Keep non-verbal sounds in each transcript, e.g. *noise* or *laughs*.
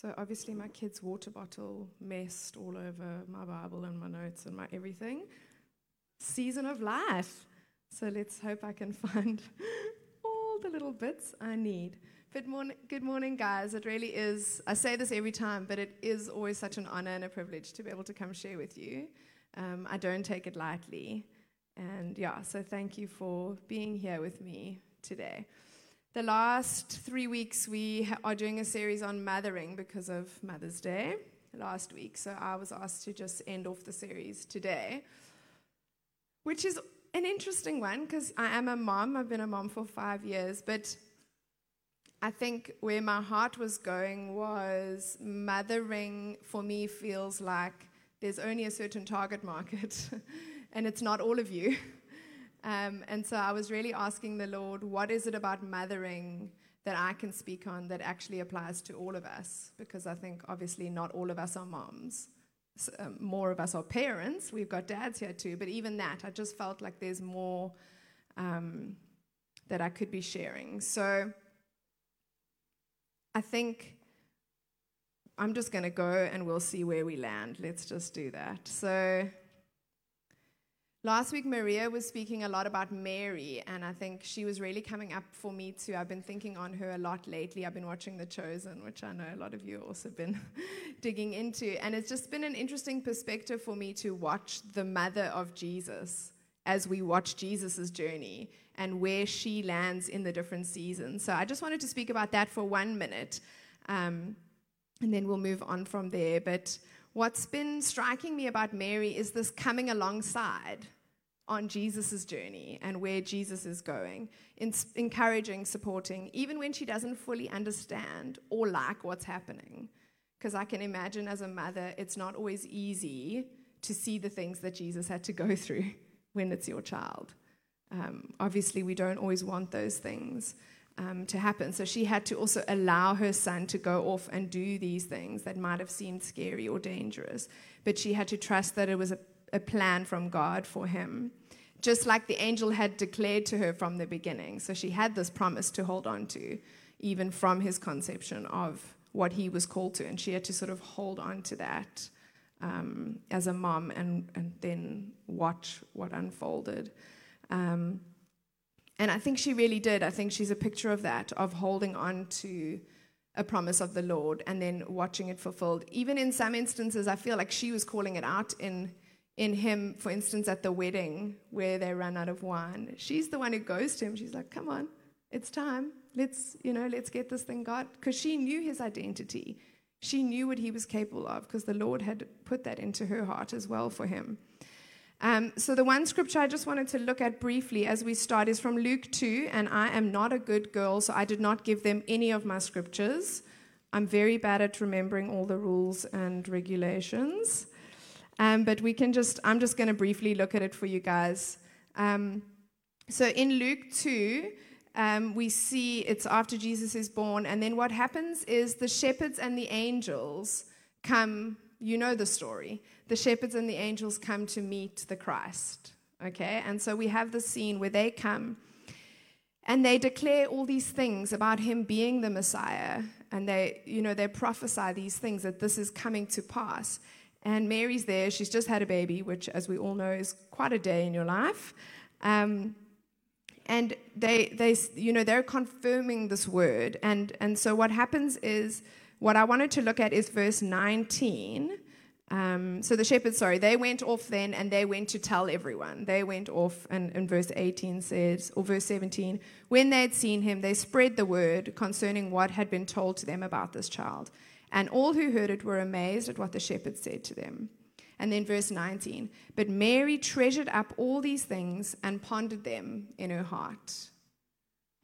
So obviously my kid's water bottle messed all over my Bible and my notes and my everything. Season of life. So let's hope I can *laughs* find all the little bits I need. Good morning, good morning, guys. It really is. I say this every time, but it is always such an honor and a privilege to be able to come share with you. Um, I don't take it lightly. And yeah, so thank you for being here with me today. The last three weeks, we are doing a series on mothering because of Mother's Day last week. So I was asked to just end off the series today, which is an interesting one because I am a mom. I've been a mom for five years. But I think where my heart was going was mothering for me feels like there's only a certain target market, *laughs* and it's not all of you. Um, and so I was really asking the Lord, what is it about mothering that I can speak on that actually applies to all of us? Because I think obviously not all of us are moms. So, um, more of us are parents. We've got dads here too. But even that, I just felt like there's more um, that I could be sharing. So I think I'm just going to go and we'll see where we land. Let's just do that. So Last week, Maria was speaking a lot about Mary, and I think she was really coming up for me too. I've been thinking on her a lot lately. I've been watching The Chosen, which I know a lot of you also been *laughs* digging into, and it's just been an interesting perspective for me to watch the mother of Jesus as we watch Jesus' journey and where she lands in the different seasons. So I just wanted to speak about that for one minute, um, and then we'll move on from there. But what's been striking me about Mary is this coming alongside on Jesus' journey and where Jesus is going, in, encouraging, supporting, even when she doesn't fully understand or like what's happening. Because I can imagine as a mother, it's not always easy to see the things that Jesus had to go *laughs* through when it's your child. Um, obviously, we don't always want those things um, to happen. So she had to also allow her son to go off and do these things that might have seemed scary or dangerous. But she had to trust that it was a, a plan from God for him, just like the angel had declared to her from the beginning. So she had this promise to hold on to, even from his conception of what he was called to. And she had to sort of hold on to that. Um, as a mom, and, and then watch what unfolded. Um, and I think she really did. I think she's a picture of that, of holding on to a promise of the Lord and then watching it fulfilled. Even in some instances, I feel like she was calling it out in, in him, for instance, at the wedding where they ran out of wine. She's the one who goes to him. She's like, come on, it's time. Let's, you know, let's get this thing got. Because she knew his identity. She knew what he was capable of because the Lord had put that into her heart as well for him. Um, so, the one scripture I just wanted to look at briefly as we start is from Luke 2. And I am not a good girl, so I did not give them any of my scriptures. I'm very bad at remembering all the rules and regulations. Um, but we can just, I'm just going to briefly look at it for you guys. Um, so, in Luke 2, um, we see it's after Jesus is born. And then what happens is the shepherds and the angels come you know the story. The shepherds and the angels come to meet the Christ. Okay? And so we have the scene where they come and they declare all these things about him being the Messiah. And they, you know, they prophesy these things that this is coming to pass. And Mary's there. She's just had a baby, which, as we all know, is quite a day in your life. Um, and they, they, you know, they're confirming this word. And, and so what happens is what I wanted to look at is verse 19. Um, so the shepherds, sorry, they went off then and they went to tell everyone. They went off, and, and verse 18 says, or verse 17, when they had seen him, they spread the word concerning what had been told to them about this child. And all who heard it were amazed at what the shepherds said to them. And then verse 19, but Mary treasured up all these things and pondered them in her heart.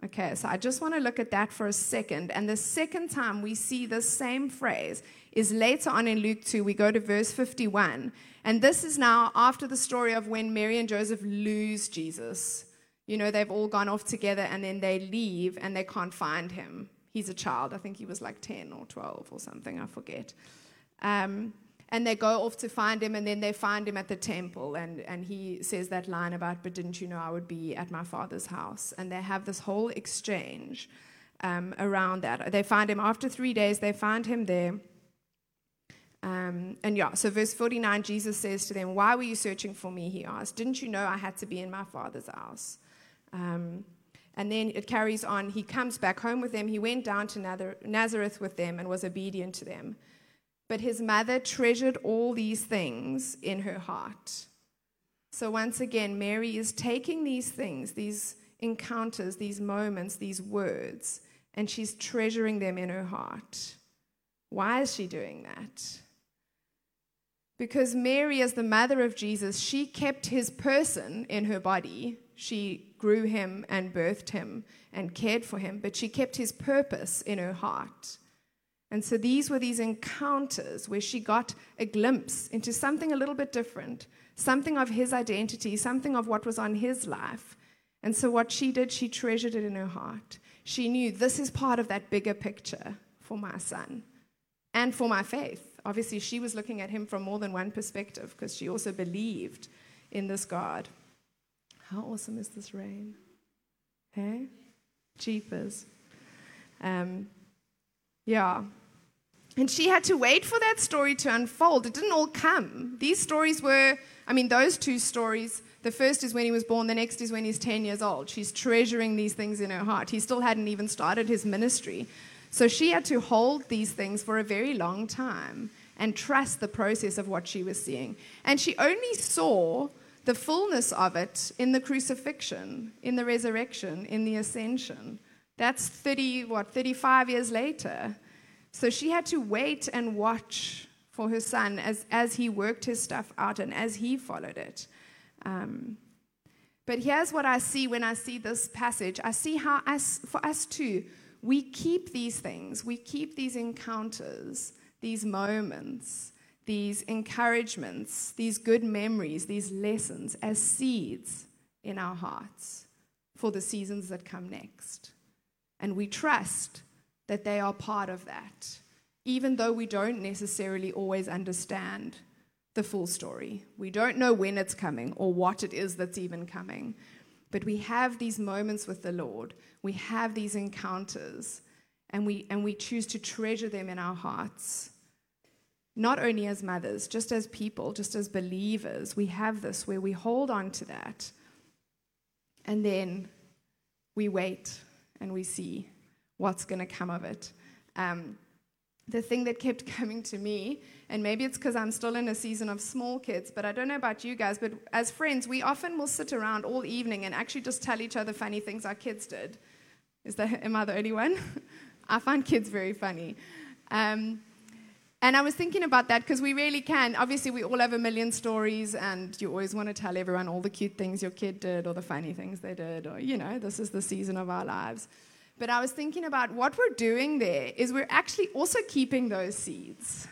Okay, so I just want to look at that for a second. And the second time we see this same phrase is later on in Luke 2. We go to verse 51. And this is now after the story of when Mary and Joseph lose Jesus. You know, they've all gone off together and then they leave and they can't find him. He's a child. I think he was like 10 or 12 or something. I forget. Um, and they go off to find him, and then they find him at the temple. And, and he says that line about, But didn't you know I would be at my father's house? And they have this whole exchange. um, around that. They find him after three days, they find him there. Um, and yeah, so verse 49, Jesus says to them, Why were you searching for me? He asked. Didn't you know I had to be in my father's house? Um, and then it carries on. He comes back home with them. He went down to Nazareth with them and was obedient to them. But his mother treasured all these things in her heart. So once again, Mary is taking these things, these encounters, these moments, these words, and she's treasuring them in her heart. Why is she doing that? Because Mary, as the mother of Jesus, she kept his person in her body. She grew him and birthed him and cared for him, but she kept his purpose in her heart. And so these were these encounters where she got a glimpse into something a little bit different, something of his identity, something of what was on his life. And so what she did, she treasured it in her heart. She knew this is part of that bigger picture for my son and for my faith. Obviously, she was looking at him from more than one perspective because she also believed in this God. How awesome is this rain? Hey? Jeepers. Um, yeah. And she had to wait for that story to unfold. It didn't all come. These stories were, I mean, those two stories, the first is when he was born, the next is when he's 10 years old. She's treasuring these things in her heart. He still hadn't even started his ministry. So she had to hold these things for a very long time and trust the process of what she was seeing. And she only saw the fullness of it in the crucifixion, in the resurrection, in the ascension. That's 30, what, 35 years later. So she had to wait and watch for her son as, as he worked his stuff out and as he followed it. Um, but here's what I see when I see this passage I see how, us, for us too, we keep these things, we keep these encounters, these moments, these encouragements, these good memories, these lessons as seeds in our hearts for the seasons that come next. And we trust that they are part of that, even though we don't necessarily always understand the full story. We don't know when it's coming or what it is that's even coming. But we have these moments with the Lord, we have these encounters, and we, and we choose to treasure them in our hearts. Not only as mothers, just as people, just as believers, we have this where we hold on to that. And then we wait and we see what's going to come of it. Um, the thing that kept *laughs* coming to me, and maybe it's because I'm still in a season of small kids, but I don't know about you guys, but as friends, we often will sit around all evening and actually just tell each other funny things our kids did. Is that, am I the only one? *laughs* I find kids very funny. Um, and I was thinking about that because we really can. Obviously, we all have a million stories, and you always want to tell everyone all the cute things your kid did or the funny things they did, or, you know, this is the season of our lives. But I was thinking about what we're doing there is we're actually also keeping those seeds.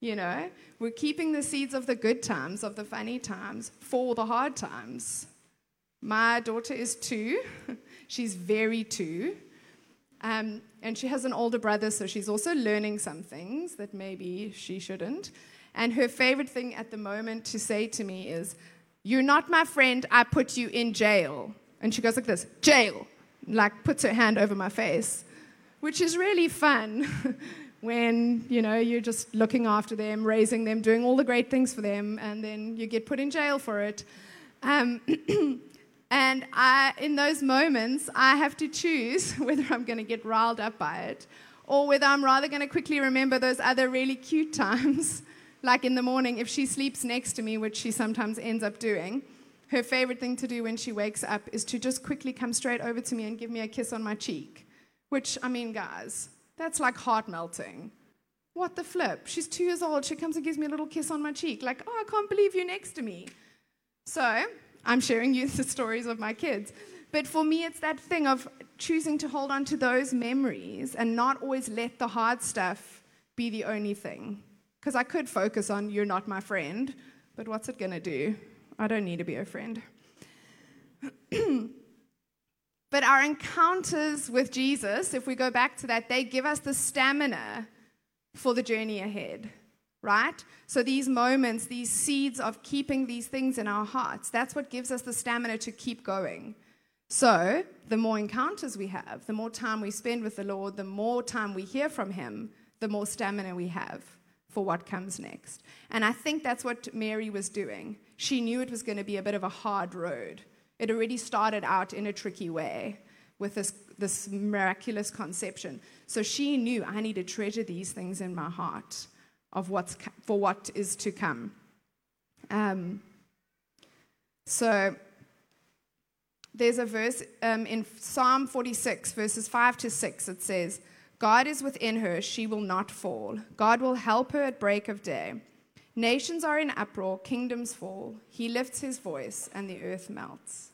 You know, we're keeping the seeds of the good times, of the funny times, for the hard times. My daughter is two, *laughs* she's very two. Um, and she has an older brother, so she's also learning some things that maybe she shouldn't. And her favorite thing at the moment to say to me is, You're not my friend, I put you in jail. And she goes like this jail like puts her hand over my face, which is really fun *laughs* when, you know, you're just looking after them, raising them, doing all the great things for them, and then you get put in jail for it. Um, *clears throat* and I, in those moments, I have to choose *laughs* whether I'm going to get riled up by it or whether I'm rather going to quickly remember those other really cute *laughs* times, like in the morning if she sleeps next to me, which she sometimes ends up doing her favorite thing to do when she wakes up is to just quickly come straight over to me and give me a kiss on my cheek. Which, I mean, guys, that's like heart melting. What the flip? She's two years old. She comes and gives me a little kiss on my cheek, like, oh, I can't believe you're next to me. So, I'm sharing you *laughs* the stories of my kids. But for me, it's that thing of choosing to hold on to those memories and not always let the hard stuff be the only thing. Because I could focus on, you're not my friend, but what's it going to do? I don't need to be a friend. *clears throat* but our encounters with Jesus, if we go back to that, they give us the stamina for the journey ahead, right? So these moments, these seeds of keeping these things in our hearts, that's what gives us the stamina to keep going. So, the more encounters we have, the more time we spend with the Lord, the more time we hear from Him, the more stamina we have for what comes next. And I think that's what Mary was doing. She knew it was going to be a bit of a hard road. It already started out in a tricky way with this, this miraculous conception. So she knew I need to treasure these things in my heart of what's for what is to come. Um, so there's a verse um, in Psalm 46, verses 5 to 6. It says, God is within her, she will not fall. God will help her at break of day. Nations are in uproar, kingdoms fall. He lifts his voice, and the earth melts.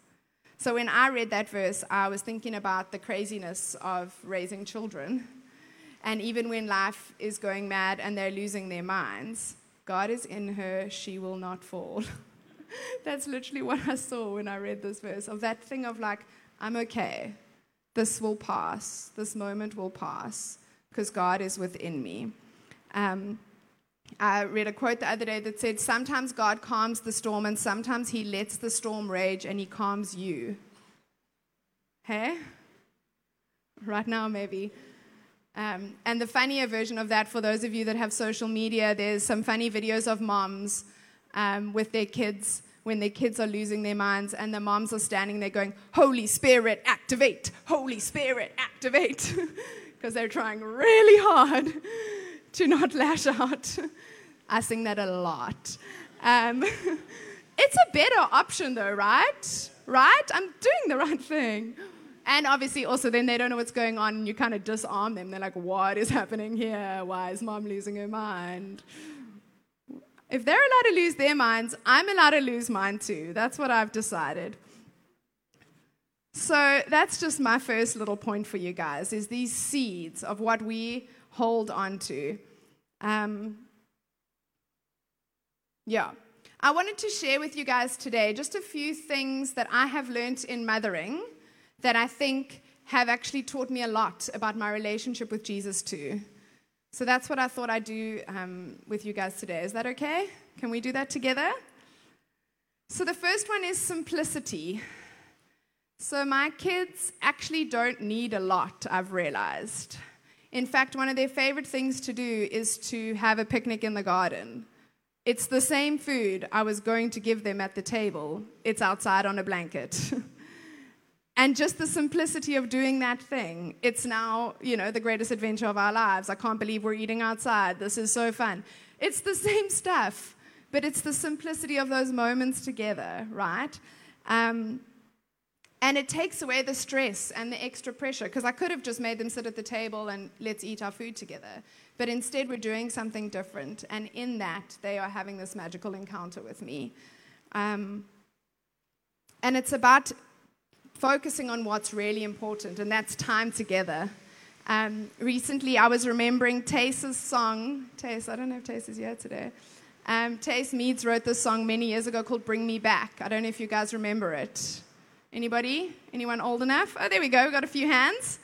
So when I read that verse, I was thinking about the craziness of raising children. And even when life is going mad and they're losing their minds, God is in her, she will not fall. *laughs* That's literally what I saw when I read this verse of that thing of like, I'm okay. This will pass. This moment will pass because God is within me. Um, I read a quote the other day that said, Sometimes God calms the storm, and sometimes He lets the storm rage and He calms you. Hey? Right now, maybe. Um, and the funnier version of that, for those of you that have social media, there's some funny videos of moms um, with their kids when their kids are losing their minds, and the moms are standing there going, Holy Spirit, activate! Holy Spirit, activate! *laughs* Because they're trying really hard *laughs* to not lash out. *laughs* I sing that a lot. Um, it's a better option, though, right? Right? I'm doing the right thing. And obviously, also, then they don't know what's going on, and you kind of disarm them. They're like, What is happening here? Why is mom losing her mind? If they're allowed to lose their minds, I'm allowed to lose mine too. That's what I've decided. So that's just my first little point for you guys is these seeds of what we hold on to. Um, yeah. I wanted to share with you guys today just a few things that I have learned in mothering that I think have actually taught me a lot about my relationship with Jesus too. So that's what I thought I'd do um, with you guys today. Is that okay? Can we do that together? So the first one is simplicity. So my kids actually don't need a lot, I've realized. In fact, one of their favorite things to do is to have a picnic in the garden. It's the same food I was going to give them at the table, it's outside on a blanket. *laughs* And just the simplicity of doing that thing, it's now, you know, the greatest adventure of our lives. I can't believe we're eating outside. This is so fun. It's the *laughs* same stuff, but it's the simplicity of those moments together, right? Um, and it takes away the stress and the extra pressure because I could have just made them sit at the table and let's eat our food together. But instead, we're doing something different. And in that, they are having this magical encounter with me. Um, and it's about focusing on what's really important, and that's time together. Um, recently, I was remembering Tace's song. Tace, I don't know if Tace is here today. Um, Meads wrote this song many years ago called Bring Me Back. I don't know if you guys remember it. Anybody? Anyone old enough? Oh, there we go. We've got a few hands.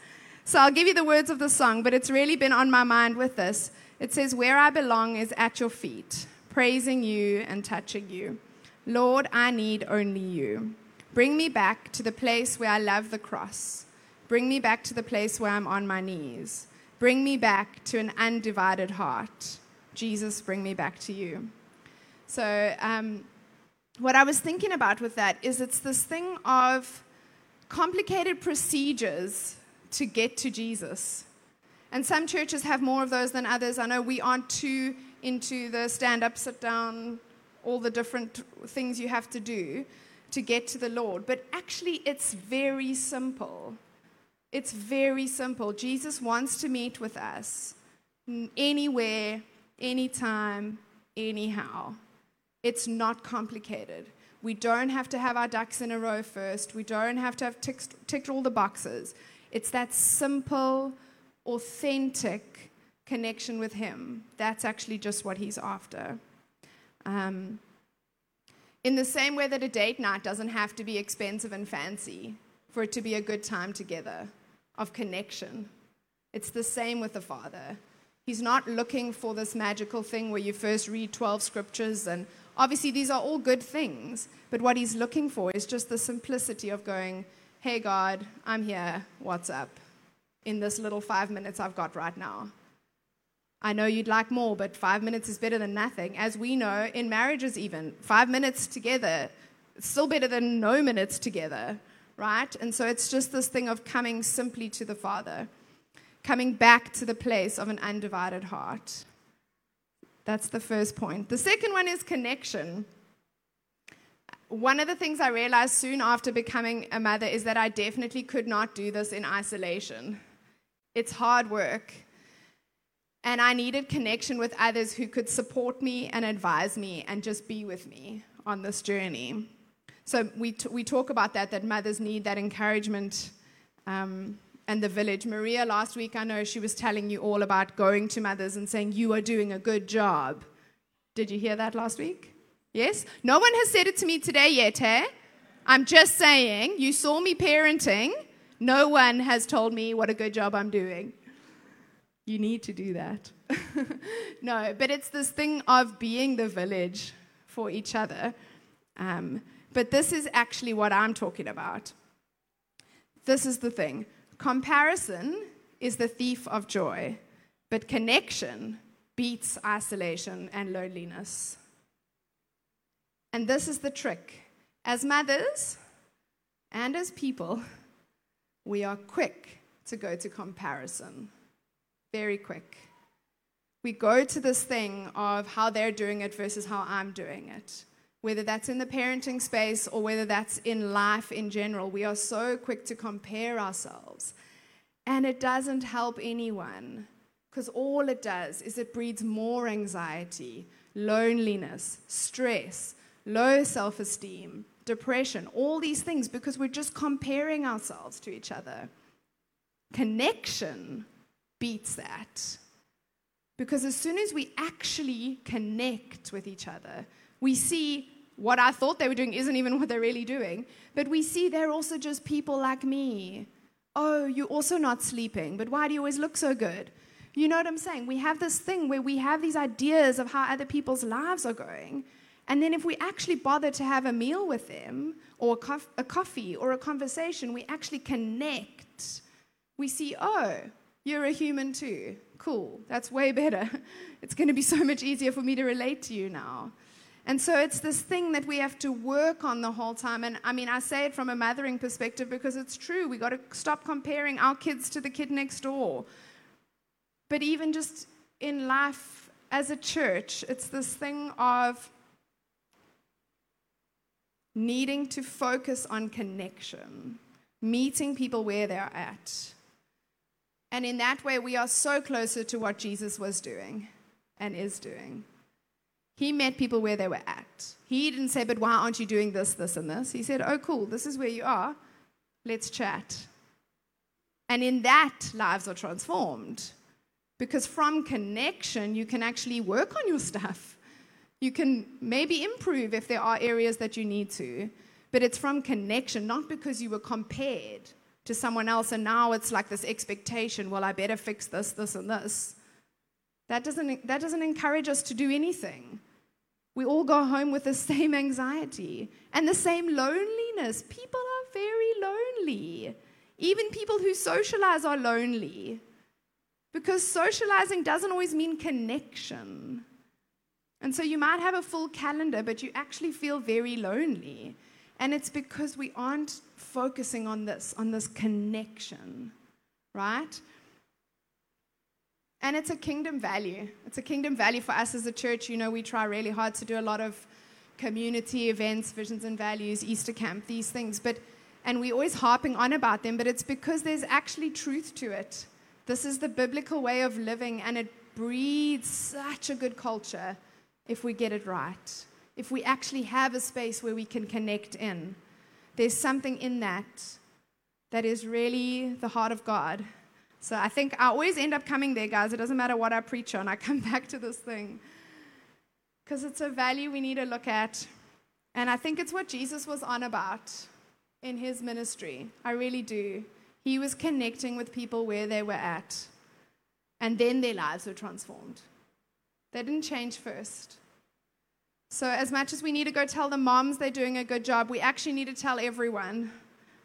So I'll give you the words of the song, but it's really been on my mind with this. It says, Where I belong is at your feet, praising you and touching you. Lord, I need only you. Bring me back to the place where I love the cross. Bring me back to the place where I'm on my knees. Bring me back to an undivided heart. Jesus, bring me back to you. So, um, what I was thinking about with that is it's this thing of complicated procedures to get to Jesus. And some churches have more of those than others. I know we aren't too into the stand up, sit down, all the different things you have to do to get to the Lord. But actually, it's very simple. It's very simple. Jesus wants to meet with us anywhere, anytime, anyhow. It's not complicated. We don't have to have our ducks in a row first. We don't have to have ticked, ticked all the boxes. It's that simple, authentic connection with Him. That's actually just what He's after. Um, in the same way that a date night doesn't have to be expensive and fancy for it to be a good time together of connection, it's the same with the Father. He's not looking for this magical thing where you first read 12 scriptures, and obviously these are all good things, but what he's looking for is just the simplicity of going, hey, God, I'm here. What's up? In this little five minutes I've got right now. I know you'd like more, but five minutes is better than nothing. As we know, in marriages, even, five minutes together, it's still better than no minutes together, right? And so it's just this thing of coming simply to the Father, coming back to the place of an undivided heart. That's the first point. The second one is connection. One of the things I realized soon after becoming a mother is that I definitely could not do this in isolation. It's hard work and I needed connection with others who could support me and advise me and just be with me on this journey. So we, t- we talk about that, that mothers need that encouragement um, and the village. Maria, last week, I know she was telling you all about going to mothers and saying, You are doing a good job. Did you hear that last week? Yes? No one has said it to me today yet, hey? I'm just saying, you saw me parenting. No one has told me what a good job I'm doing. You need to do that. *laughs* no, but it's this thing of being the village for each other. Um, but this is actually what I'm talking about. This is the thing comparison is the thief of joy, but connection beats isolation and loneliness. And this is the trick. As mothers and as people, we are quick to go to comparison very quick. We go to this thing of how they're doing it versus how I'm doing it. Whether that's in the parenting space or whether that's in life in general, we are so quick to compare ourselves. And it doesn't help anyone because all it does is it breeds more anxiety, loneliness, stress, low self esteem, depression, all these things because we're just comparing ourselves to each other. Connection beats that. Because as soon as we actually connect with each other, we see what I thought they were doing isn't even *laughs* what they're really doing, but we see they're also just people like me. Oh, you're also not sleeping, but why do you always look so good? You know what I'm saying? We have this thing where we have these ideas of how other people's lives are going. And then if we actually bother to have a meal with them, or a, co- a coffee, or a conversation, we actually connect. We see, oh, you're a human too. Cool. That's way better. *laughs* It's going to be so much easier for me to relate to you now. And so it's this thing that we have to work on the whole time. And I mean, I say it from a mothering perspective because it's true. We got to stop comparing our kids to the kid next door. But even just in life as a church, it's this thing of needing to focus on connection, meeting people where they're at. And in that way, we are so closer to what Jesus was doing and is doing. He met people where they were at. He didn't say, But why aren't you doing this, this, and this? He said, Oh, cool, this is where you are. Let's chat. And in that, lives are transformed. Because from connection, you can actually work on your *laughs* stuff. You can maybe improve if there are areas that you need to. But it's from connection, not because you were compared to someone else, and now it's like this expectation well, I better fix this, this, and this. That doesn't, that doesn't encourage us to do anything. We all go home with the *laughs* same anxiety and the same loneliness. People are very lonely. Even people who socialize are lonely because socializing doesn't always mean connection. And so you might have a full calendar, but you actually feel very lonely. And it's because we aren't focusing on this, on this connection, right? And it's a kingdom value. It's a kingdom value for us as a church. You know, we try really hard to do a lot of community events, visions and values, Easter camp, these things. But and we're always harping on about them, but it's because there's actually truth to it. This is the biblical way of living, and it breeds such a good culture if we get it right if we actually have a space where we can connect in. There's something in that that is really the heart of God. So I think I always end up coming there, guys. It doesn't matter what I preach on, I come *laughs* back to this thing. Because it's a value we need to look at. And I think it's what Jesus was on about in his ministry. I really do. He was connecting with people where they were at. And then their lives were transformed. They didn't change first. So, as much as we need to go tell the moms they're doing a good job, we actually need to tell everyone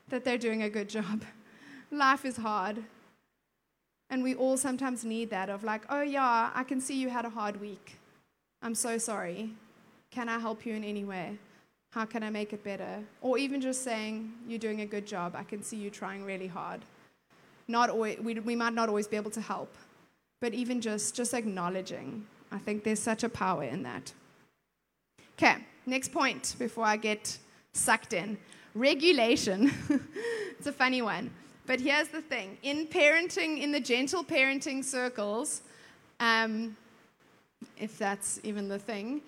that they're doing a good job. *laughs* Life is hard. And we all sometimes need that of like, oh, yeah, I can see you had a hard week. I'm so sorry. Can I help you in any way? How can I make it better? Or even just saying, you're doing a good job. I can see you trying really hard. Not always, we, we might not always be able to help, but even just, just acknowledging. I think there's such a power in that. Okay, next point before I get sucked in regulation. *laughs* it's a funny one. But here's the thing in parenting, in the gentle parenting circles, um, if that's even the thing,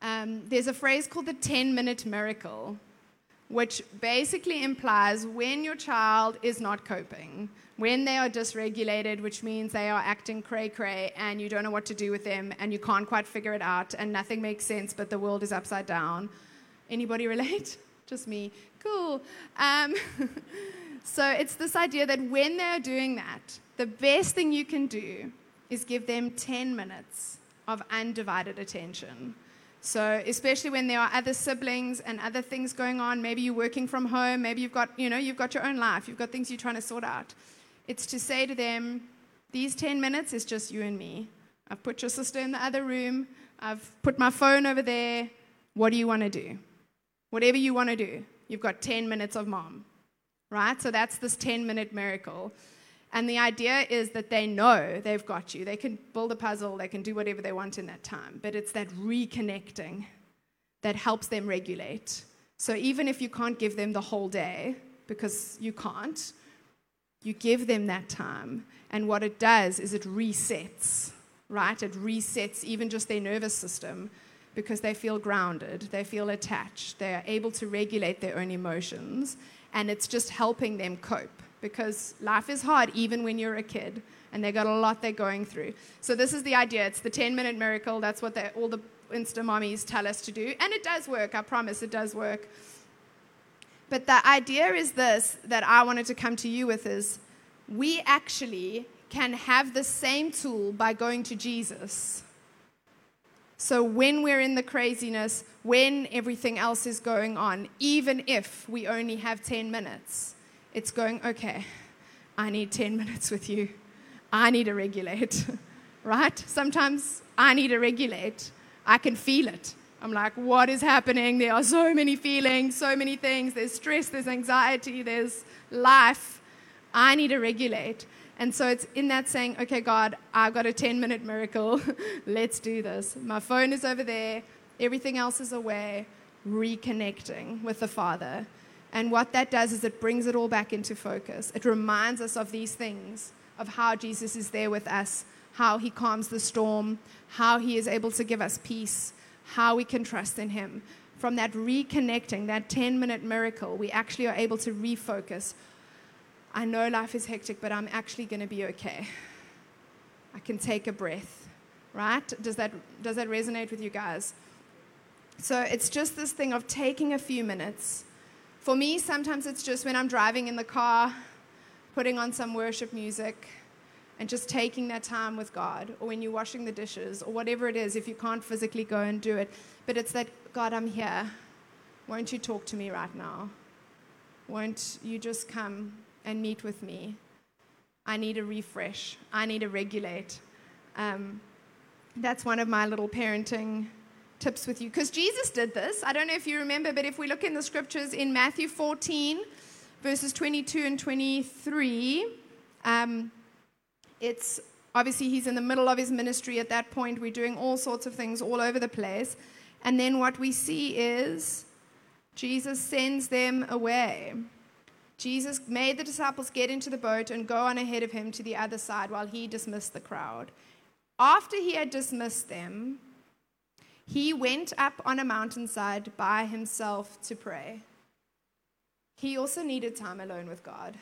um, there's a phrase called the 10 minute miracle, which basically implies when your child is not coping, when they are dysregulated, which means they are acting cray cray and you don't know what to do with them and you can't quite figure it out and nothing makes sense, but the world is upside down. Anybody relate? *laughs* Just me. Cool. Um, *laughs* so it's this idea that when they're doing that, the best thing you can do is give them 10 minutes of undivided attention. So, especially when there are other siblings and other things going on, maybe you're working from home, maybe you've got, you know, you've got your own life, you've got things you're trying to sort out. It's to say to them, these 10 minutes is just you and me. I've put your sister in the other room, I've put my phone over there. What do you want to do? Whatever you want to do, you've got 10 minutes of mom, right? So that's this 10 minute miracle. And the idea is that they know they've got you. They can build a puzzle, they can do whatever they want in that time. But it's that reconnecting that helps them regulate. So even if you can't give them the whole day, because you can't, you give them that time. And what it does is it resets, right? It resets even just their nervous system because they feel grounded, they feel attached, they are able to regulate their own emotions, and it's just helping them cope because life is hard even when you're a kid and they got a lot they're going through. So this is the idea. It's the 10 minute miracle. That's what all the Insta mommies tell us to do. And it does work. I promise it does work. But the idea is this that I wanted to come to you with is we actually can have the same tool by going to Jesus. So when we're in the craziness, when everything else is going on, even if we only have 10 minutes, it's going, okay, I need 10 minutes with you. I need to regulate, *laughs* right? Sometimes I need to regulate. I can feel it. I'm like, what is happening? There are so many feelings, so many things. There's stress, there's anxiety, there's life. I need to regulate. And so it's in that saying, okay, God, I've got a 10 minute miracle. *laughs* Let's do this. My phone is over there, everything else is away. Reconnecting with the Father. And what that does is it brings it all back into focus. It reminds us of these things, of how Jesus is there with us, how he calms the storm, how he is able to give us peace, how we can trust in him. From that reconnecting, that 10 minute miracle, we actually are able to refocus. I know life is hectic, but I'm actually going to be okay. I can take a breath, right? Does that, does that resonate with you guys? So it's just this thing of taking a few minutes for me, sometimes it's just when I'm driving in the car, putting on some worship music, and just taking that time with God, or when you're washing the dishes, or whatever it is, if you can't physically go and do it. But it's that, God, I'm here. Won't you talk to me right now? Won't you just come and meet with me? I need a refresh. I need to regulate. Um, that's one of my little parenting tips with you because Jesus did this. I don't know if you remember, but if we look in the scriptures in Matthew 14, verses 22 and 23, um, it's obviously he's in the middle of his ministry at that point. We're doing all sorts of things all over the place. And then what we see is Jesus sends them away. Jesus made the disciples get into the boat and go on ahead of him to the other side while he dismissed the crowd. After he had dismissed them, he went up on a mountainside by himself to pray. He also needed time alone with God.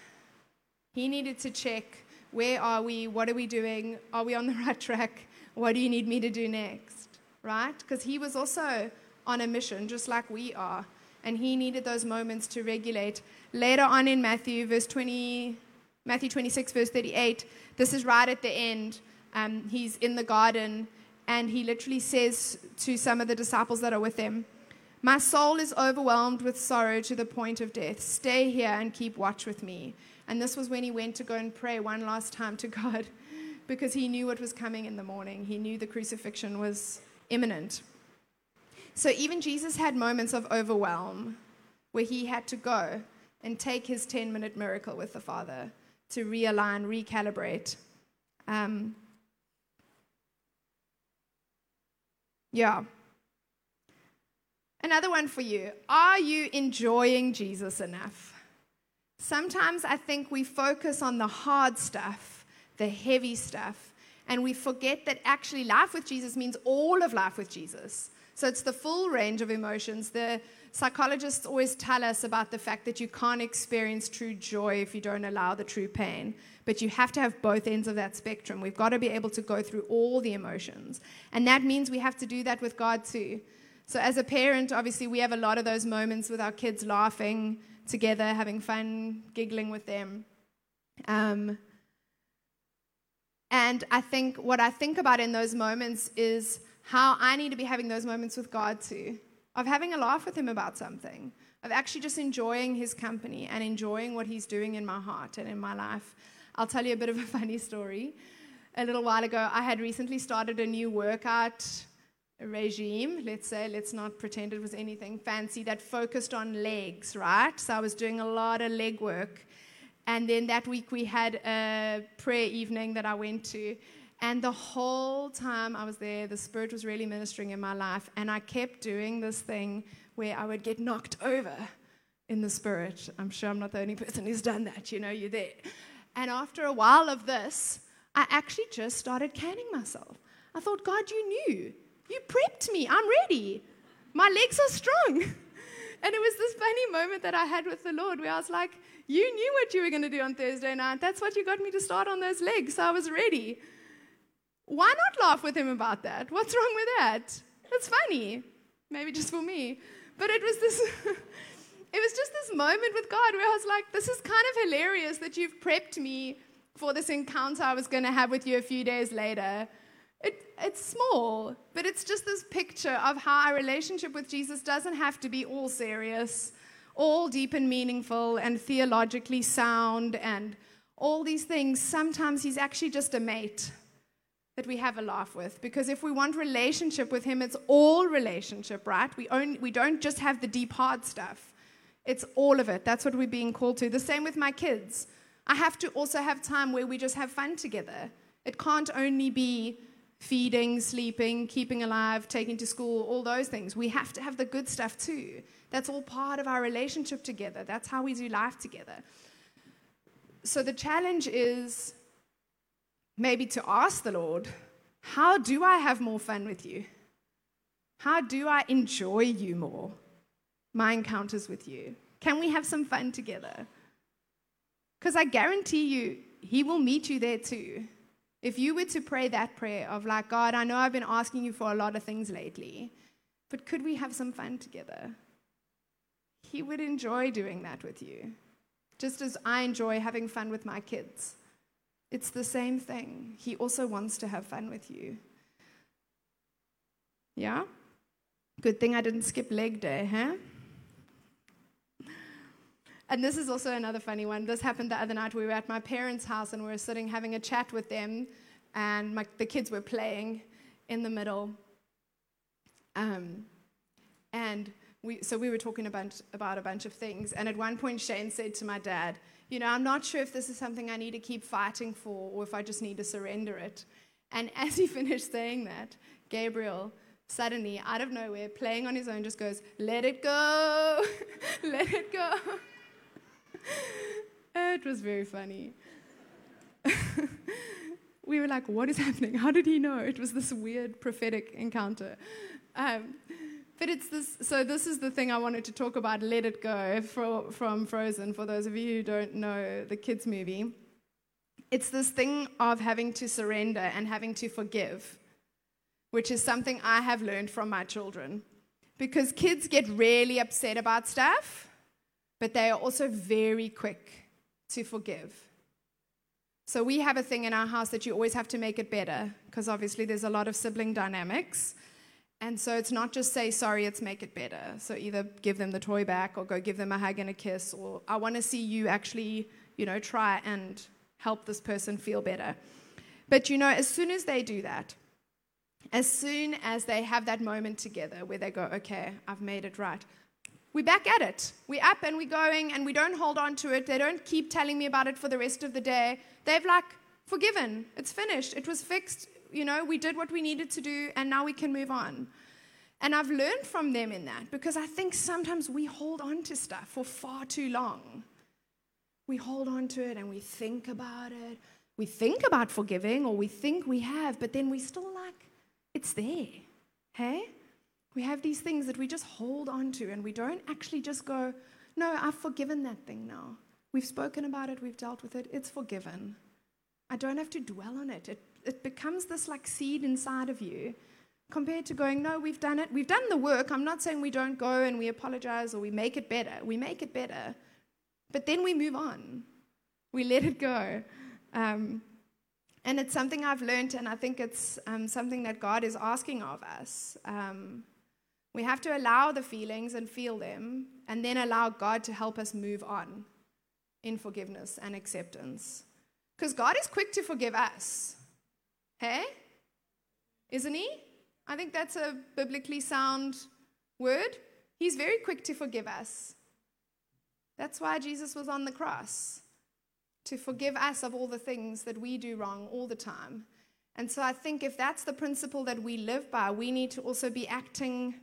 He needed to check where are we? What are we doing? Are we on the *laughs* right track? What do you need me to do next? Right? Because he was also on a mission, just like we are. And he needed those moments to regulate. Later on in Matthew, verse 20, Matthew 26, verse 38, this is right at the end. Um, he's in the garden and he literally says to some of the disciples that are with him, My soul is overwhelmed with sorrow to the point of death. Stay here and keep watch with me. And this was when he went to go and pray one last time to *laughs* God because he knew what was coming in the morning. He knew the crucifixion was imminent. So even Jesus had moments of overwhelm where he had to go and take his 10 minute miracle with the Father to realign, recalibrate. Um, yeah. Another one for you. Are you enjoying Jesus enough? Sometimes I think we focus on the hard stuff, the heavy stuff, and we forget that actually life with Jesus means all of life with Jesus. So it's the full range of emotions. The psychologists always tell us about the fact that you can't experience true joy if you don't allow the true pain. But you have to have both ends of that spectrum. We've got to be able to go through all the emotions. And that means we have to do that with God too. So, as a parent, obviously, we have a lot of those moments with our kids laughing together, having fun, giggling with them. Um, and I think what I think about in those moments is how I need to be having those moments with God too, of having a laugh with Him about something, of actually just enjoying His company and enjoying what He's doing in my heart and in my life. I'll tell you a bit of a *laughs* funny story. A little while ago, I had recently started a new workout regime, let's say, let's not pretend it was anything fancy, that focused on legs, right? So I was doing a lot of leg work. And then that week we had a prayer evening that I went to. And the whole time I was there, the Spirit was really ministering in my life. And I kept doing this thing where I would get knocked over in the Spirit. I'm sure I'm not the only person who's done that, you know, you're there. And after a while of this, I actually just started canning myself. I thought, God, you knew. You prepped me. I'm ready. My legs are strong. *laughs* And it was this funny moment that I had with the Lord where I was like, You knew what you were going to do on Thursday night. That's what you got me to start on those legs. So I was ready. Why not laugh with him about that? What's wrong with that? It's funny. Maybe just for me. But it was this. *laughs* it was just this moment with God where I was like, this is kind of hilarious that you've prepped me for this encounter I was going to have with you a few days later. It, it's small, but it's just this picture of how our relationship with Jesus doesn't have to be all serious, all deep and meaningful, and theologically sound, and all these things. Sometimes he's actually just a mate that we have a laugh with. Because if we want relationship with him, it's all relationship, right? We, only, we don't just have the deep, hard stuff, it's all of it. That's what we're being called to. The same with my kids. I have to also have time where we just have fun together. It can't only be feeding, sleeping, keeping alive, taking to school, all those things. We have to have the good stuff too. That's all part of our relationship together. That's how we do life together. So the challenge is maybe to ask the Lord, how do I have more fun with you? How do I enjoy you more? My encounters with you. Can we have some fun together? Because I guarantee you, He will meet you there too. If you were to pray that prayer of, like, God, I know I've been asking you for a lot of things lately, but could we have some fun together? He would enjoy doing that with you, just as I enjoy having fun with my kids. It's the same thing. He also wants to have fun with you. Yeah? Good thing I didn't skip leg day, huh? And this is also another funny one. This happened the other night. We were at my parents' house and we were sitting having a chat with them, and my, the kids were playing in the middle. Um, and we, so we were talking about, about a bunch of things. And at one point, Shane said to my dad, You know, I'm not sure if this is something I need to keep fighting for or if I just need to surrender it. And *laughs* as he finished saying that, Gabriel suddenly, out of nowhere, playing on his own, just goes, Let it go, *laughs* let it go. *laughs* it was very funny. we were like, what is happening? How did he know? It was this weird prophetic encounter. Um, but it's this, so this is the thing I wanted to talk about, Let It Go for, from Frozen, for those of you who don't know the kids' movie. It's this thing of having to surrender and having to forgive, which is something I have learned from my children. Because kids get really upset about stuff, but they are also very quick to forgive. So we have a thing in our house that you always have to make it better, because obviously there's a lot of sibling dynamics. And so it's not just say sorry, it's make it better. So either give them the toy back or go give them a hug and a kiss, or I want to see you actually, you know, try and help this person feel better. But you know, as soon as they do that, as soon as they have that moment together where they go, okay, I've made it right, we're back at it. We're up and we're going and we don't hold on to it. They don't keep telling me about it for the rest of the day. They've like forgiven. It's finished. It was fixed. You know, we did what we needed to do and now we can move on. And I've learned from them in that because I think sometimes we hold on to stuff for far too long. We hold on to it and we think about it. We think about forgiving or we think we have, but then we still like, it's there. Hey? We have these things that we just hold on to and we don't actually just go, no, I've forgiven that thing now. We've spoken about it, we've dealt with it, it's forgiven. I don't have to dwell on it. It, it becomes this like seed inside of you compared to going, no, we've done it, we've done the work. I'm not saying we don't go and we apologize or we make it better. We make it better. But then we move on, we let it go. Um, and it's something I've learned, and I think it's um, something that God is asking of us. Um, we have to allow the feelings and feel them, and then allow God to help us move on in forgiveness and acceptance. Because God is quick to forgive us. Hey? Isn't He? I think that's a biblically sound word. He's very quick to forgive us. That's why Jesus was on the cross, to forgive us of all the things that we do wrong all the time. And so I think if that's the principle that we live by, we need to also be acting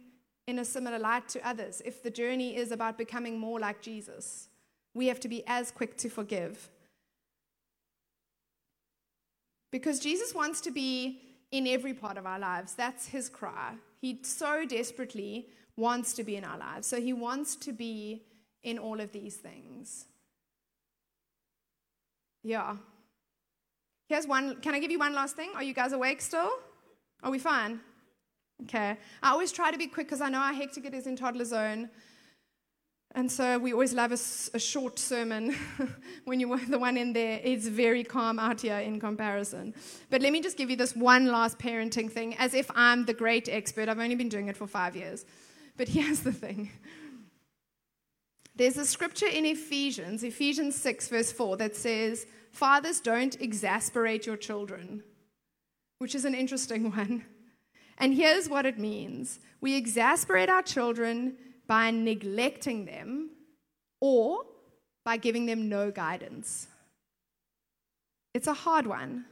in a similar light to others. If the journey is about becoming more like Jesus, we have to be as quick to forgive. Because Jesus wants to be in every part of our lives. That's his cry. He so desperately wants to be in our lives. So he wants to be in all of these things. Yeah. Here's one. Can I give you one last thing? Are you guys awake still? Are we fine? Okay. I always try to be quick because I know how hectic it is in toddler zone. And so we always love a, a short sermon *laughs* when you were the one in there. It's very calm out here in comparison. But let me just give you this one last parenting thing as if I'm the great expert. I've only been doing it for five years. But *laughs* here's the thing there's a scripture in Ephesians, Ephesians 6, verse 4, that says, Fathers, don't exasperate your children, which is an interesting *laughs* one. And here's what it means we exasperate our children by neglecting them or by giving them no guidance. It's a hard one,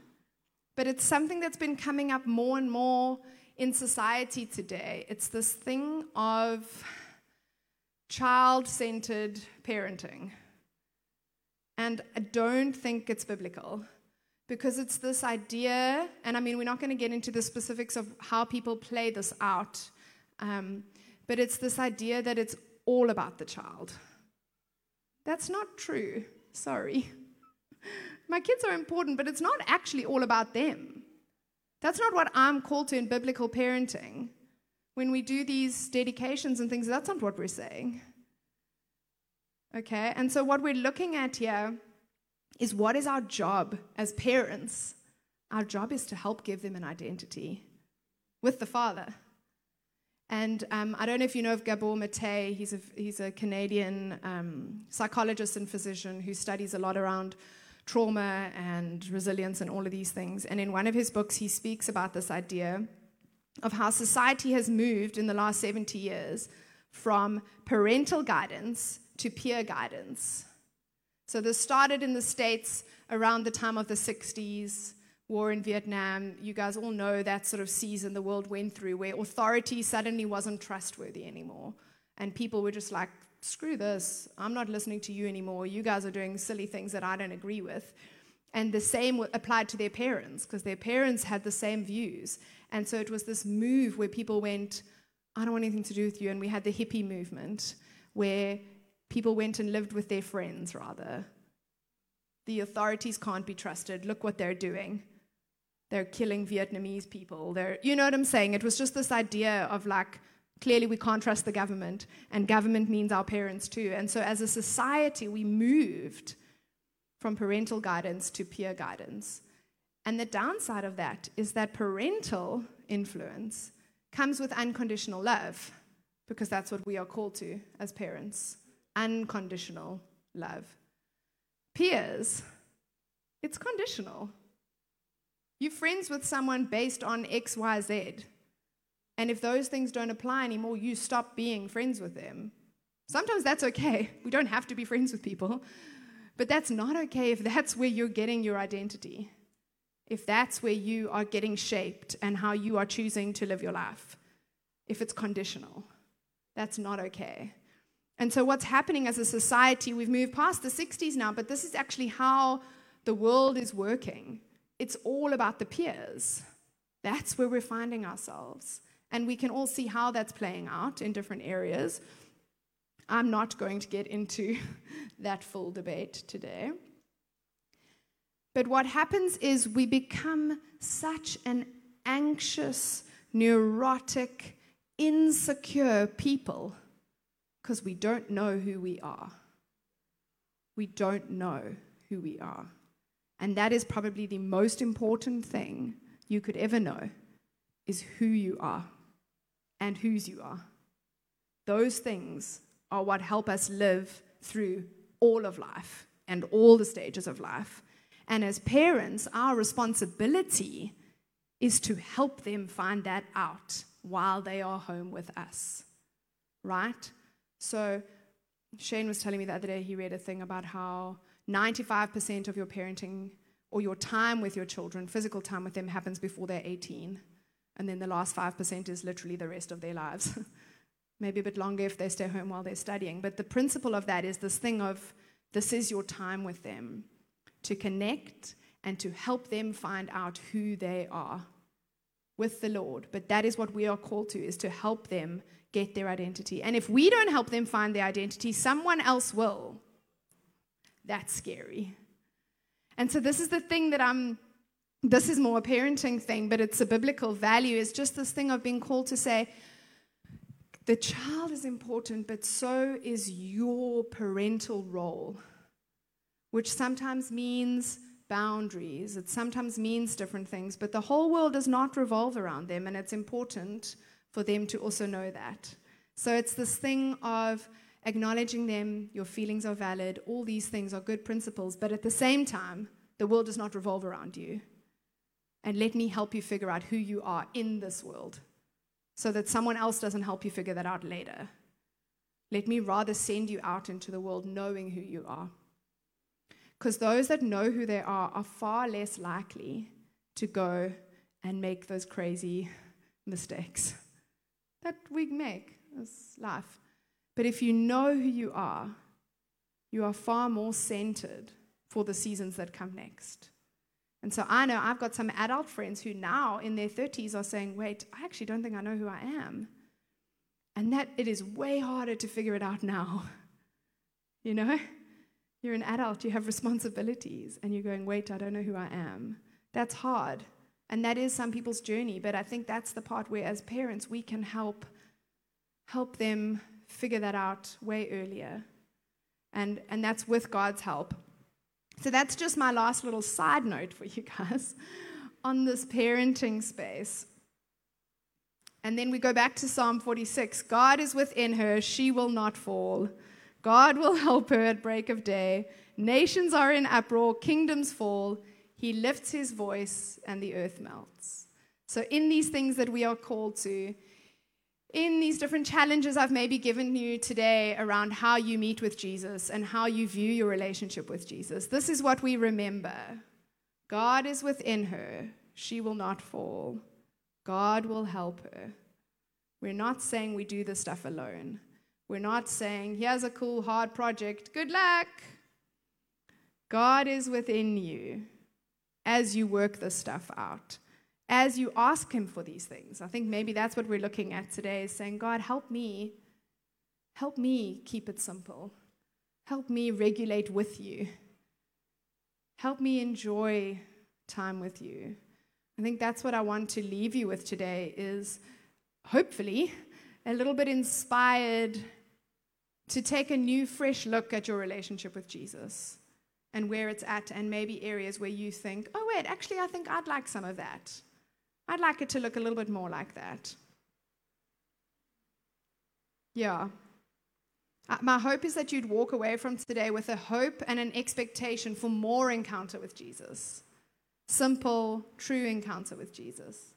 but it's something that's been coming up more and more in society today. It's this thing of child centered parenting. And I don't think it's biblical because it's this idea, and I mean, we're not going to get into the specifics of how people play this out, um, but it's this idea that it's all about the child. That's not true. Sorry. *laughs* My kids are important, but it's not actually all about them. That's not what I'm called to in biblical parenting. When we do these dedications and things, that's not what we're saying. Okay? And so, what we're looking at here is what is our job as parents? Our job is to help give them an identity with the Father. And um, I don't know if you know of Gabor Mate. He's a, he's a Canadian um, psychologist and physician who studies a lot around trauma and resilience and all of these things. And in one of his books, he speaks about this idea of how society has moved in the last 70 years from parental guidance to peer guidance. So this started in the States around the time of the 60s, war in Vietnam. You guys all know that sort of season the world went through where authority suddenly wasn't trustworthy anymore. And people were just like, screw this, I'm not listening to you anymore. You guys are doing silly things that I don't agree with. And the same applied to their parents because their parents had the same views. And so it was this move where people went, I don't want anything to do with you. And we had the hippie movement where people went and lived with their friends rather. The authorities can't be trusted. Look what they're doing. They're killing Vietnamese people. They're, you know what I'm saying? It was just this idea of like, clearly we can't trust the government, and government means our parents too. And so as a society, we moved from parental guidance to peer guidance. And the downside of that is that parental influence comes with unconditional love, because that's what we are called to as parents unconditional love. Peers, it's conditional. You're friends with someone based on X, Y, Z. And if those things don't apply anymore, you stop being friends with them. Sometimes that's okay. We don't have to be friends with people. But that's not okay if that's where you're getting your identity. If that's where you are getting shaped and how you are choosing to live your life. If it's conditional, that's not okay. And so, what's happening as a society, we've moved past the 60s now, but this is actually how the world is working. It's all about the peers. That's where we're finding ourselves. And we can all see how that's playing out in different areas. I'm not going to get into *laughs* that full debate today. But what happens is we become such an anxious, neurotic, insecure people because we don't know who we are. We don't know who we are. And that is probably the most important thing you could ever know is who you are and whose you are. Those things are what help us live through all of life and all the stages of life. And as parents, our responsibility is to help them find that out while they are home with us. Right? So, Shane was telling me the other day he read a thing about how 95% of your parenting or your time with your children, physical time with them, happens before they're 18. And then the last 5% is literally the rest of their lives. *laughs* Maybe a bit longer if they stay home while they're studying. But the principle of that is this thing of this is your time with them to connect and to help them find out who they are with the Lord. But that is what we are called to is to help them get their identity. And if we don't help them find their identity, someone else will. That's scary. And so this is the thing that I'm this is more a parenting thing, but it's a biblical value. It's just this thing of being called to say, the child is important, but so is your parental role, which sometimes means boundaries. It sometimes means different things, but the whole world does not revolve around them, and it's important for them to also know that. So it's this thing of acknowledging them, your feelings are valid, all these things are good principles, but at the same time, the world does not revolve around you. And let me help you figure out who you are in this world so that someone else doesn't help you figure that out later. Let me rather send you out into the world knowing who you are. Because those that know who they are are far less likely to go and make those crazy mistakes *laughs* that we make as life. But if you know who you are, you are far more centered for the seasons that come next. And so I know I've got some adult friends who now in their 30s are saying, wait, I actually don't think I know who I am. And that it is way harder to figure it out now. *laughs* You know? You're an adult, you have responsibilities, and you're going, wait, I don't know who I am. That's hard. And that is some people's journey, but I think that's the part where as parents we can help help them figure that out way earlier. And and that's with God's help. So that's just my last little side note for you guys *laughs* on this parenting space. And then we go back to Psalm 46. God is within her, she will not fall. God will help her at break of day. Nations are in uproar, kingdoms fall. He lifts his voice and the earth melts. So, in these things that we are called to, in these different challenges I've maybe given you today around how you meet with Jesus and how you view your relationship with Jesus, this is what we remember God is within her, she will not fall. God will help her. We're not saying we do this stuff alone. We're not saying, here's a cool, hard project, good luck. God is within you as you work this stuff out, as you ask Him for these things. I think maybe that's what we're looking at today is saying, God, help me. Help me keep it simple. Help me regulate with you. Help me enjoy time with you. I think that's what I want to leave you with today is hopefully a little bit inspired to take a new fresh look at your relationship with Jesus and where it's at, and maybe areas where you think, oh, wait, actually, I think I'd like some of that. I'd like it to look a little bit more like that. Yeah. Uh, My hope is that you'd walk away from today with a hope and an expectation for more encounter with Jesus. Simple, true encounter with Jesus.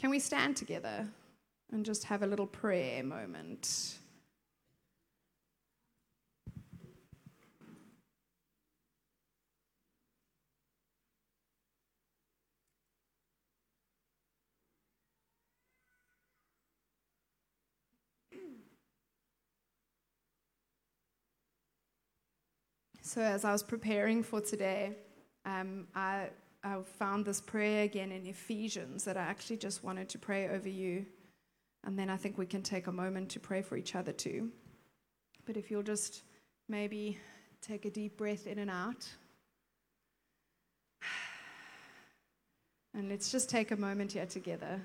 Can we stand together and just have a little prayer moment? So, as I was preparing for today, um, I, I found this prayer again in Ephesians that I actually just wanted to pray over you. And then I think we can take a moment to pray for each other too. But if you'll just maybe take a deep breath in and out. *sighs* And let's just take a moment here together.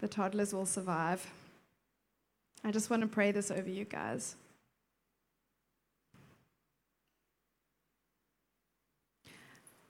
The toddlers will survive. I just want to pray this over you guys.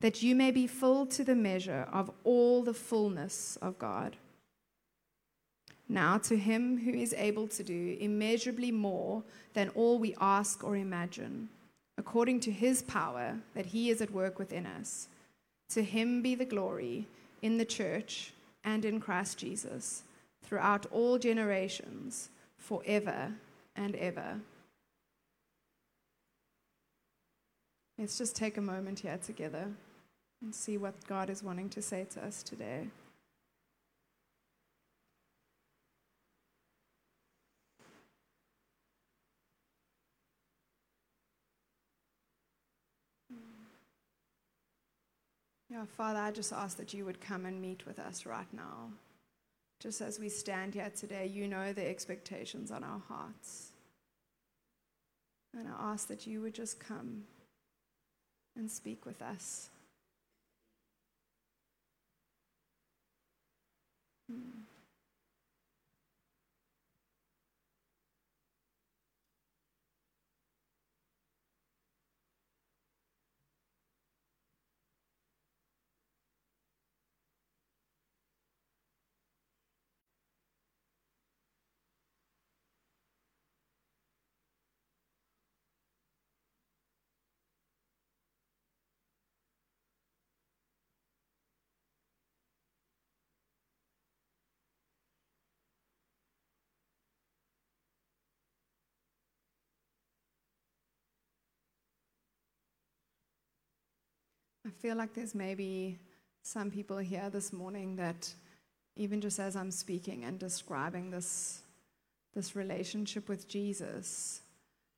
that you may be filled to the measure of all the fullness of God. Now, to him who is able to do immeasurably more than all we ask or imagine, according to his power that he is at work within us, to him be the glory in the church and in Christ Jesus throughout all generations, forever and ever. Let's just take a moment here together and see what God is wanting to say to us today. Yeah, Father, I just ask that you would come and meet with us right now. Just as we stand here today, you know the expectations on our hearts. And I ask that you would just come and speak with us. Hmm. I feel like there's maybe some people here this morning that even just as I'm speaking and describing this this relationship with Jesus,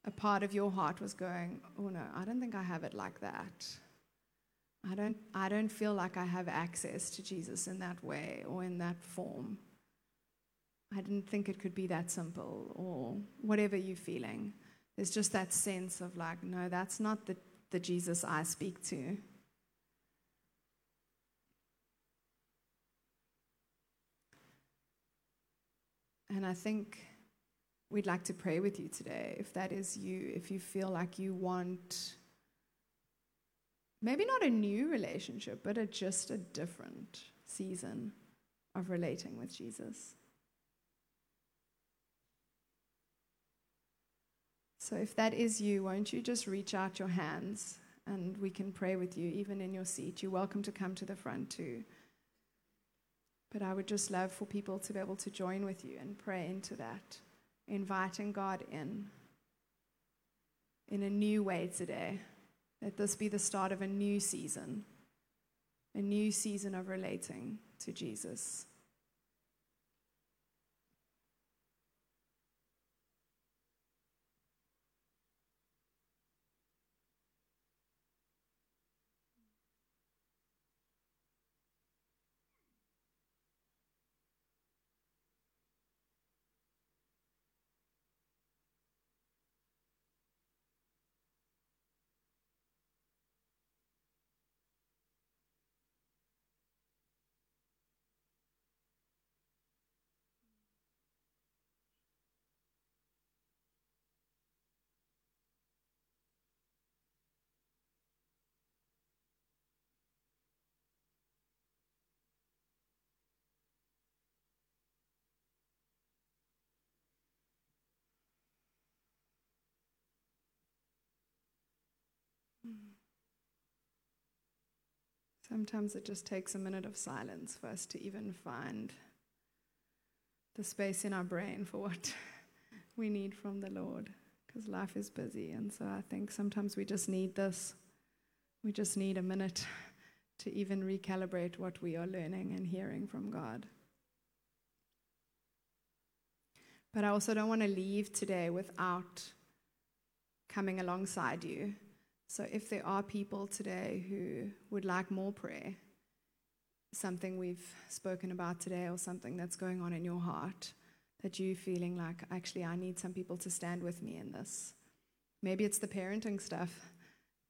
a part of your heart was going, "Oh no, I don't think I have it like that. I don't I don't feel like I have access to Jesus in that way or in that form. I didn't think it could be that simple or whatever you're feeling. There's just that sense of like, no, that's not the, the Jesus I speak to. And I think we'd like to pray with you today. If that is you, if you feel like you want maybe not a new relationship, but a, just a different season of relating with Jesus. So if that is you, won't you just reach out your hands and we can pray with you, even in your seat? You're welcome to come to the front too. But I would just love for people to be able to join with you and pray into that, inviting God in in a new way today. Let this be the start of a new season, a new season of relating to Jesus. Sometimes it just takes a minute of silence for us to even find the space in our brain for what *laughs* we need from the Lord because life is busy. And so I think sometimes we just need this. We just need a minute *laughs* to even recalibrate what we are learning and hearing from God. But I also don't want to leave today without coming alongside you. So if there are people today who would like more prayer, something we've spoken about today or something that's going on in your heart, that you feeling like actually I need some people to stand with me in this. Maybe it's the parenting stuff.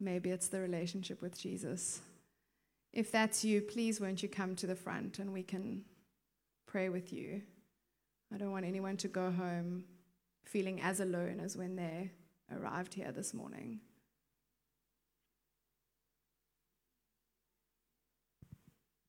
Maybe it's the relationship with Jesus. If that's you, please won't you come to the front and we can pray with you. I don't want anyone to go home feeling as alone as when they arrived here this morning.